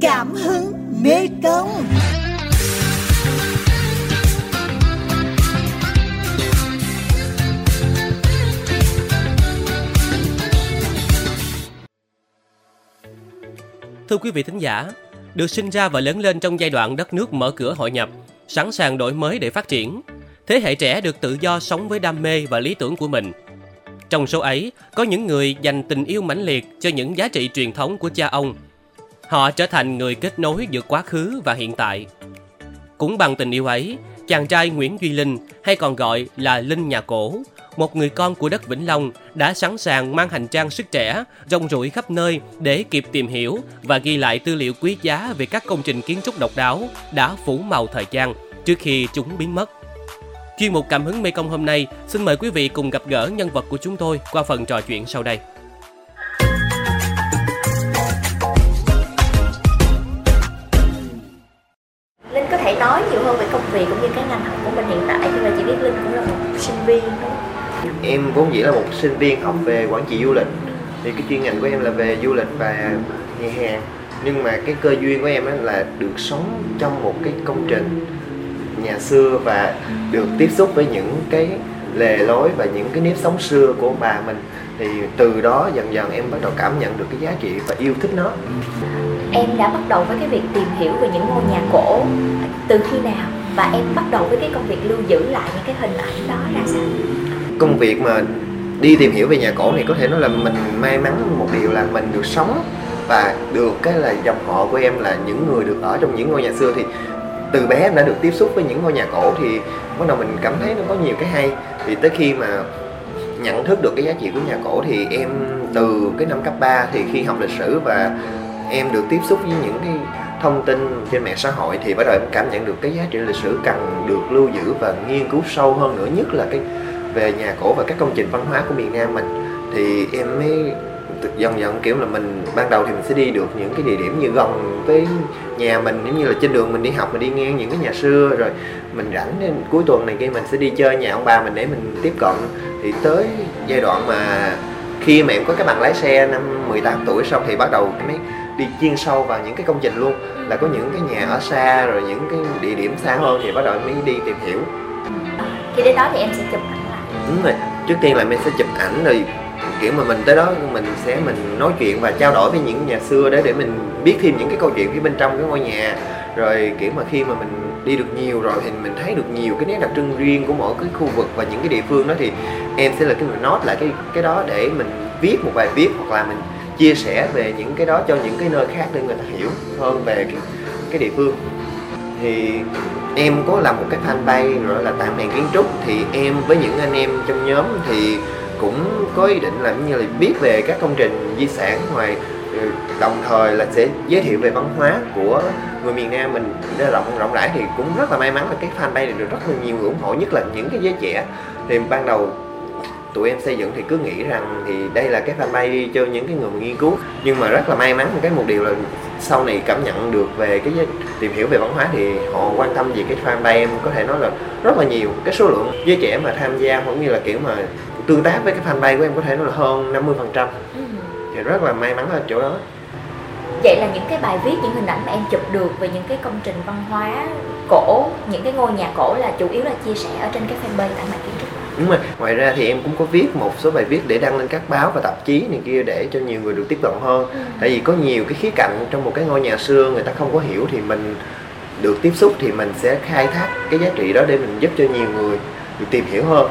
Cảm hứng mê công Thưa quý vị thính giả, được sinh ra và lớn lên trong giai đoạn đất nước mở cửa hội nhập, sẵn sàng đổi mới để phát triển. Thế hệ trẻ được tự do sống với đam mê và lý tưởng của mình. Trong số ấy, có những người dành tình yêu mãnh liệt cho những giá trị truyền thống của cha ông. Họ trở thành người kết nối giữa quá khứ và hiện tại. Cũng bằng tình yêu ấy, chàng trai Nguyễn Duy Linh, hay còn gọi là Linh nhà cổ, một người con của đất Vĩnh Long đã sẵn sàng mang hành trang sức trẻ, rong ruổi khắp nơi để kịp tìm hiểu và ghi lại tư liệu quý giá về các công trình kiến trúc độc đáo đã phủ màu thời gian trước khi chúng biến mất. Chuyên mục Cảm hứng Mê Công hôm nay, xin mời quý vị cùng gặp gỡ nhân vật của chúng tôi qua phần trò chuyện sau đây. Việc cũng như cái ngành học của mình hiện tại nhưng mà chị biết Linh cũng là một sinh viên em vốn dĩ là một sinh viên học về quản trị du lịch. Thì cái chuyên ngành của em là về du lịch và nhà hàng. Nhưng mà cái cơ duyên của em là được sống trong một cái công trình nhà xưa và được tiếp xúc với những cái lề lối và những cái nếp sống xưa của bà mình. Thì từ đó dần dần em bắt đầu cảm nhận được cái giá trị và yêu thích nó. Em đã bắt đầu với cái việc tìm hiểu về những ngôi nhà cổ từ khi nào và em bắt đầu với cái công việc lưu giữ lại những cái hình ảnh đó ra sao? công việc mà đi tìm hiểu về nhà cổ này có thể nói là mình may mắn một điều là mình được sống và được cái là dòng họ của em là những người được ở trong những ngôi nhà xưa thì từ bé em đã được tiếp xúc với những ngôi nhà cổ thì bắt đầu mình cảm thấy nó có nhiều cái hay thì tới khi mà nhận thức được cái giá trị của nhà cổ thì em từ cái năm cấp 3 thì khi học lịch sử và em được tiếp xúc với những cái thông tin trên mạng xã hội thì bắt đầu em cảm nhận được cái giá trị lịch sử cần được lưu giữ và nghiên cứu sâu hơn nữa, nhất là cái về nhà cổ và các công trình văn hóa của miền Nam mình. Thì em mới dần dần, kiểu là, mình, ban đầu thì mình sẽ đi được những cái địa điểm như gần với nhà mình, giống như là trên đường mình đi học, mình đi ngang những cái nhà xưa, rồi mình rảnh đến cuối tuần này kia mình sẽ đi chơi nhà ông bà mình để mình tiếp cận. Thì tới giai đoạn mà khi mà em có cái bằng lái xe năm 18 tuổi xong thì bắt đầu mới đi chuyên sâu vào những cái công trình luôn. Là có những cái nhà ở xa rồi những cái địa điểm xa hơn thì bắt đầu em mới đi tìm hiểu. Khi đến đó thì em sẽ chụp ảnh lại. đúng rồi. Trước tiên là mình sẽ chụp ảnh rồi kiểu mà mình tới đó mình sẽ mình nói chuyện và trao đổi với những nhà xưa để để mình biết thêm những cái câu chuyện phía bên trong cái ngôi nhà. Rồi kiểu mà khi mà mình đi được nhiều rồi thì mình thấy được nhiều cái nét đặc trưng riêng của mỗi cái khu vực và những cái địa phương đó thì em sẽ là cái người note lại cái cái đó để mình viết một bài viết hoặc là mình chia sẻ về những cái đó cho những cái nơi khác để người ta hiểu hơn về cái cái địa phương. Thì em có làm một cái fanpage rồi là tạm hàng kiến trúc. Thì em với những anh em trong nhóm thì cũng có ý định là như là biết về các công trình di sản ngoài ừ, đồng thời là sẽ giới thiệu về văn hóa của người miền Nam mình. Để rộng rộng rãi thì cũng rất là may mắn là cái fanpage này được rất là nhiều người ủng hộ, nhất là những cái giới trẻ. Thì ban đầu tụi em xây dựng thì cứ nghĩ rằng thì đây là cái fanpage cho những cái người nghiên cứu nhưng mà rất là may mắn cái một điều là sau này cảm nhận được về cái tìm hiểu về văn hóa thì họ quan tâm về cái fanpage em có thể nói là rất là nhiều cái số lượng giới trẻ mà tham gia cũng như là kiểu mà tương tác với cái fanpage của em có thể nói là hơn 50 phần trăm Ừ. thì rất là may mắn ở chỗ đó Vậy là những cái bài viết, những hình ảnh mà em chụp được về những cái công trình văn hóa cổ, những cái ngôi nhà cổ là chủ yếu là chia sẻ ở trên cái fanpage tại mạng kiến trúc. Đúng rồi. Ngoài ra thì em cũng có viết một số bài viết để đăng lên các báo và tạp chí này kia để cho nhiều người được tiếp cận hơn. Tại vì có nhiều cái khía cạnh trong một cái ngôi nhà xưa người ta không có hiểu thì mình được tiếp xúc thì mình sẽ khai thác cái giá trị đó để mình giúp cho nhiều người được tìm hiểu hơn.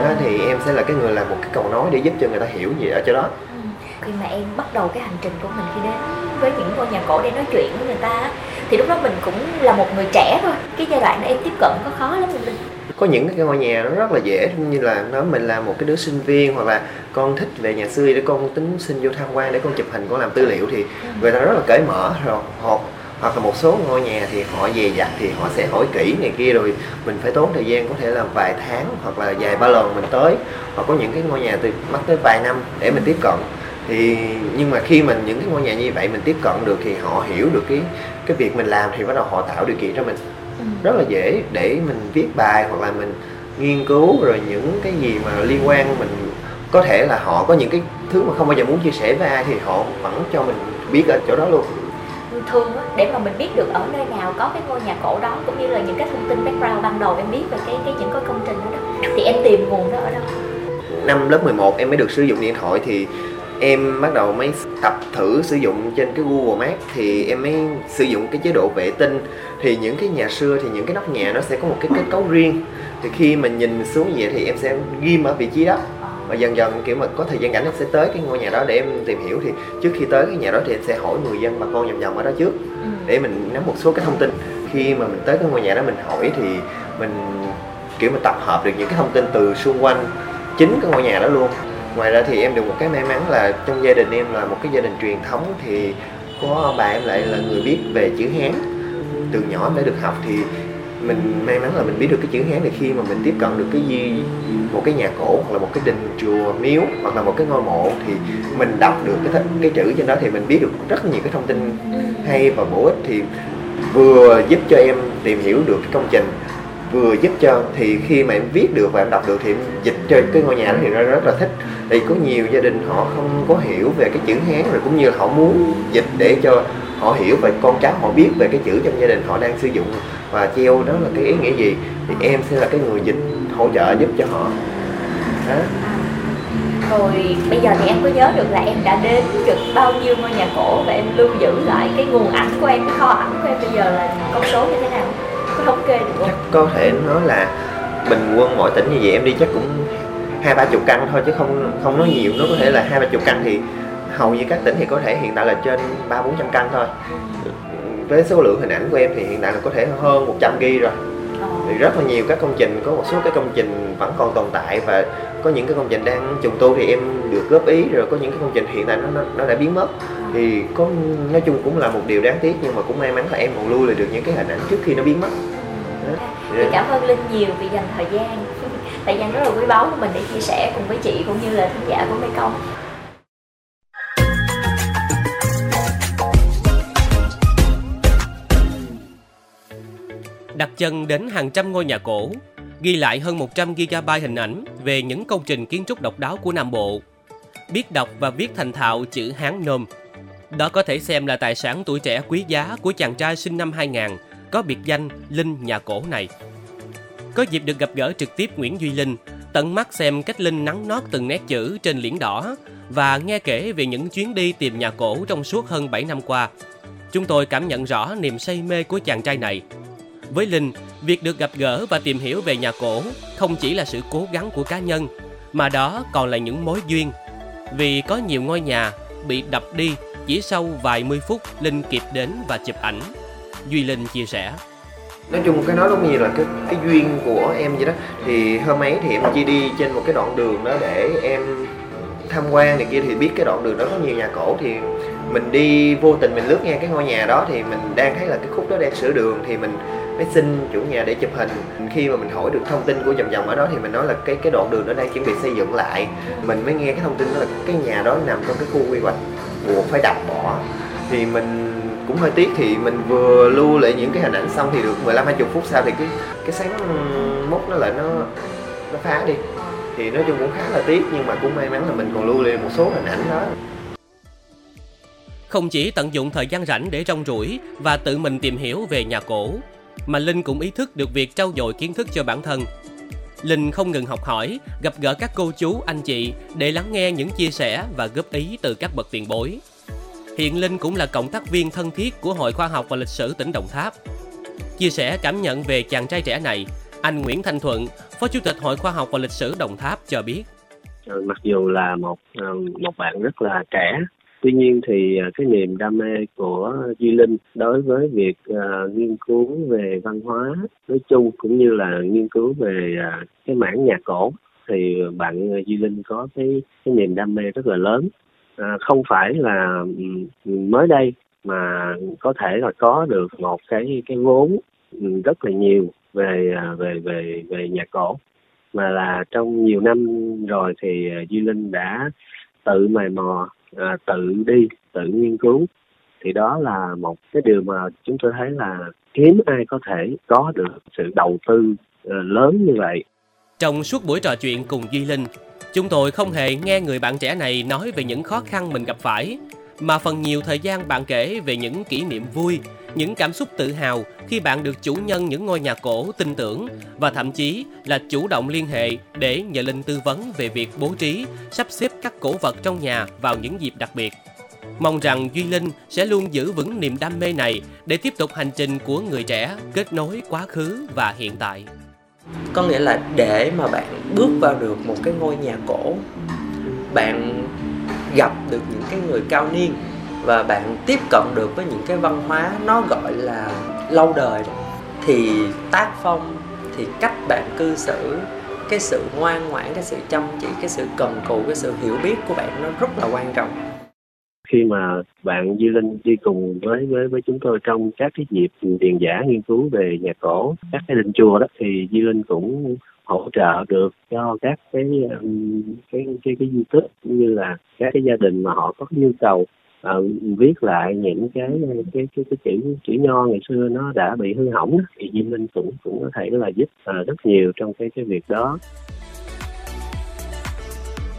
Đó, thì em sẽ là cái người làm một cái cầu nối để giúp cho người ta hiểu gì ở chỗ đó. Khi mà em bắt đầu cái hành trình của mình khi đến với những ngôi nhà cổ để nói chuyện với người ta thì lúc đó mình cũng là một người trẻ thôi. Cái giai đoạn đó em tiếp cận có khó lắm Linh? Có những cái ngôi nhà nó rất là dễ như là nói mình là một cái đứa sinh viên hoặc là con thích về nhà xưa để con tính xin vô tham quan để con chụp hình con làm tư liệu thì người ta rất là cởi mở. Rồi hoặc hoặc là một số ngôi nhà thì họ dè dặt thì họ sẽ hỏi kỹ này kia rồi mình phải tốn thời gian có thể là vài tháng hoặc là vài ba lần mình tới. Hoặc có những cái ngôi nhà từ mất tới vài năm để mình tiếp cận. Thì nhưng mà khi mình những cái ngôi nhà như vậy mình tiếp cận được thì họ hiểu được cái cái việc mình làm thì bắt đầu họ tạo điều kiện cho mình rất là dễ để mình viết bài hoặc là mình nghiên cứu rồi những cái gì mà liên quan mình có thể là họ có những cái thứ mà không bao giờ muốn chia sẻ với ai thì họ vẫn cho mình biết ở chỗ đó luôn. Thường á, để mà mình biết được ở nơi nào có cái ngôi nhà cổ đó cũng như là những cái thông tin background ban đầu em biết về cái cái những cái công trình đó, đó thì em tìm nguồn đó ở đâu? Năm lớp 11 em mới được sử dụng điện thoại thì em bắt đầu mới tập thử sử dụng trên cái Google Maps thì em mới sử dụng cái chế độ vệ tinh. Thì những cái nhà xưa thì những cái nóc nhà nó sẽ có một cái kết cấu riêng. Thì khi mình nhìn xuống như vậy thì em sẽ ghim ở vị trí đó. Và dần dần kiểu mà có thời gian rảnh em sẽ tới cái ngôi nhà đó để em tìm hiểu. Thì trước khi tới cái nhà đó thì em sẽ hỏi người dân bà con vòng vòng ở đó trước ừ. để mình nắm một số cái thông tin. Khi mà mình tới cái ngôi nhà đó mình hỏi thì mình kiểu mình tập hợp được những cái thông tin từ xung quanh chính cái ngôi nhà đó luôn ngoài ra thì em được một cái may mắn là trong gia đình em là một cái gia đình truyền thống thì có bà em lại là người biết về chữ hán. Từ nhỏ em đã được học thì mình may mắn là mình biết được cái chữ hán thì khi mà mình tiếp cận được cái gì một cái nhà cổ hoặc là một cái đình chùa miếu hoặc là một cái ngôi mộ thì mình đọc được cái cái chữ trên đó thì mình biết được rất nhiều cái thông tin hay và bổ ích thì vừa giúp cho em tìm hiểu được cái công trình vừa giúp cho, thì khi mà em viết được và em đọc được thì em dịch cho cái ngôi nhà đó thì nó rất là thích. Thì có nhiều gia đình họ không có hiểu về cái chữ hán, rồi cũng như là họ muốn dịch để cho họ hiểu và con cháu, họ biết về cái chữ trong gia đình họ đang sử dụng. Và treo đó là cái ý nghĩa gì? Thì em sẽ là cái người dịch hỗ trợ giúp cho họ. Đó. rồi, bây giờ thì em có nhớ được là em đã đến được bao nhiêu ngôi nhà cổ và em lưu giữ lại cái nguồn ảnh của em, cái kho ảnh của em bây giờ là con số như thế nào? Thống kê được không? Có thể nói là bình quân mỗi tỉnh như vậy em đi chắc cũng hai ba chục căn thôi chứ không không nói nhiều. Nó có thể là hai ba chục căn thì hầu như các tỉnh thì có thể hiện tại là trên ba bốn trăm căn thôi. Với số lượng hình ảnh của em thì hiện tại là có thể hơn 100 ghi rồi. Thì rất là nhiều các công trình có một số cái công trình vẫn còn tồn tại và có những cái công trình đang trùng tu thì em được góp ý rồi có những cái công trình hiện tại nó nó, nó đã biến mất. Thì có nói chung cũng là một điều đáng tiếc nhưng mà cũng may mắn là em còn lưu lại được những cái hình ảnh trước khi nó biến mất đó. thì cảm ơn linh nhiều vì dành thời gian thời gian rất là quý báu của mình để chia sẻ cùng với chị cũng như là thính giả của Mekong đặt chân đến hàng trăm ngôi nhà cổ, ghi lại hơn 100 GB hình ảnh về những công trình kiến trúc độc đáo của Nam Bộ. Biết đọc và viết thành thạo chữ Hán Nôm. Đó có thể xem là tài sản tuổi trẻ quý giá của chàng trai sinh năm 2000 có biệt danh Linh nhà cổ này. Có dịp được gặp gỡ trực tiếp Nguyễn Duy Linh, tận mắt xem cách Linh nắng nót từng nét chữ trên liễn đỏ và nghe kể về những chuyến đi tìm nhà cổ trong suốt hơn 7 năm qua. Chúng tôi cảm nhận rõ niềm say mê của chàng trai này với Linh, việc được gặp gỡ và tìm hiểu về nhà cổ không chỉ là sự cố gắng của cá nhân, mà đó còn là những mối duyên. Vì có nhiều ngôi nhà bị đập đi chỉ sau vài mươi phút Linh kịp đến và chụp ảnh. Duy Linh chia sẻ. Nói chung cái nói giống như là cái cái duyên của em vậy đó. Thì hôm ấy thì em chỉ đi trên một cái đoạn đường đó để em tham quan này kia. Thì biết cái đoạn đường đó có nhiều nhà cổ. Thì mình đi vô tình mình lướt nghe cái ngôi nhà đó. Thì mình đang thấy là cái khúc đó đang sửa đường. Thì mình mới xin chủ nhà để chụp hình. Khi mà mình hỏi được thông tin của vòng vòng ở đó thì mình nói là cái cái đoạn đường đó đang chuẩn bị xây dựng lại. Mình mới nghe cái thông tin đó là cái nhà đó nằm trong cái khu quy hoạch. Buộc phải đập bỏ. Thì mình cũng hơi tiếc thì mình vừa lưu lại những cái hình ảnh xong thì được 15 20 phút sau thì cái cái sáng mốt nó lại nó nó phá đi thì nói chung cũng khá là tiếc nhưng mà cũng may mắn là mình còn lưu lại một số hình ảnh đó không chỉ tận dụng thời gian rảnh để rong ruổi và tự mình tìm hiểu về nhà cổ mà Linh cũng ý thức được việc trau dồi kiến thức cho bản thân. Linh không ngừng học hỏi, gặp gỡ các cô chú, anh chị để lắng nghe những chia sẻ và góp ý từ các bậc tiền bối. Hiện Linh cũng là cộng tác viên thân thiết của Hội Khoa học và Lịch sử tỉnh Đồng Tháp. Chia sẻ cảm nhận về chàng trai trẻ này, anh Nguyễn Thanh Thuận, Phó Chủ tịch Hội Khoa học và Lịch sử Đồng Tháp cho biết. Ừ, mặc dù là một ừ, một bạn rất là trẻ tuy nhiên thì à, cái niềm đam mê của duy linh đối với việc uh, nghiên cứu về văn hóa nói chung cũng như là nghiên cứu về uh, cái mảng nhạc cổ thì bạn duy linh có cái cái niềm đam mê rất là lớn à, không phải là ừ, mới đây mà có thể là có được một cái cái vốn ừ, rất là nhiều về à, về về về nhạc cổ. Mà là trong nhiều năm rồi thì à, duy linh đã tự mày mò à, tự đi tự nghiên cứu. Thì đó là một cái điều mà chúng tôi thấy là hiếm ai có thể có được sự đầu tư ờ, lớn như vậy. Trong suốt buổi trò chuyện cùng duy linh chúng tôi không hề nghe người bạn trẻ này nói về những khó khăn mình gặp phải mà phần nhiều thời gian bạn kể về những kỷ niệm vui, những cảm xúc tự hào khi bạn được chủ nhân những ngôi nhà cổ tin tưởng và thậm chí là chủ động liên hệ để nhờ Linh tư vấn về việc bố trí, sắp xếp các cổ vật trong nhà vào những dịp đặc biệt. Mong rằng Duy Linh sẽ luôn giữ vững niềm đam mê này để tiếp tục hành trình của người trẻ kết nối quá khứ và hiện tại. Có nghĩa là để mà bạn bước vào được một cái ngôi nhà cổ, bạn gặp được những cái người cao niên và bạn tiếp cận được với những cái văn hóa nó gọi là lâu đời thì tác phong thì cách bạn cư xử cái sự ngoan ngoãn cái sự chăm chỉ cái sự cần cù cái sự hiểu biết của bạn nó rất là quan trọng khi mà bạn Duy Linh đi cùng với với với chúng tôi trong các cái dịp tiền giả nghiên cứu về nhà cổ các cái đình chùa đó thì Duy Linh cũng hỗ trợ được cho các cái um, cái cái cái di tích như là các cái gia đình mà họ có nhu cầu uh, viết lại những cái cái cái cái chữ chữ nho ngày xưa nó đã bị hư hỏng thì Duy Linh cũng cũng có thể là giúp uh, rất nhiều trong cái cái việc đó.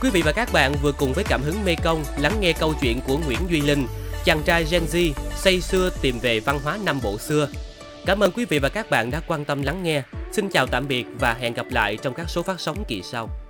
Quý vị và các bạn vừa cùng với cảm hứng Mê Công lắng nghe câu chuyện của Nguyễn Duy Linh, chàng trai Gen Z say xưa tìm về văn hóa Nam Bộ xưa. Cảm ơn quý vị và các bạn đã quan tâm lắng nghe. Xin chào tạm biệt và hẹn gặp lại trong các số phát sóng kỳ sau.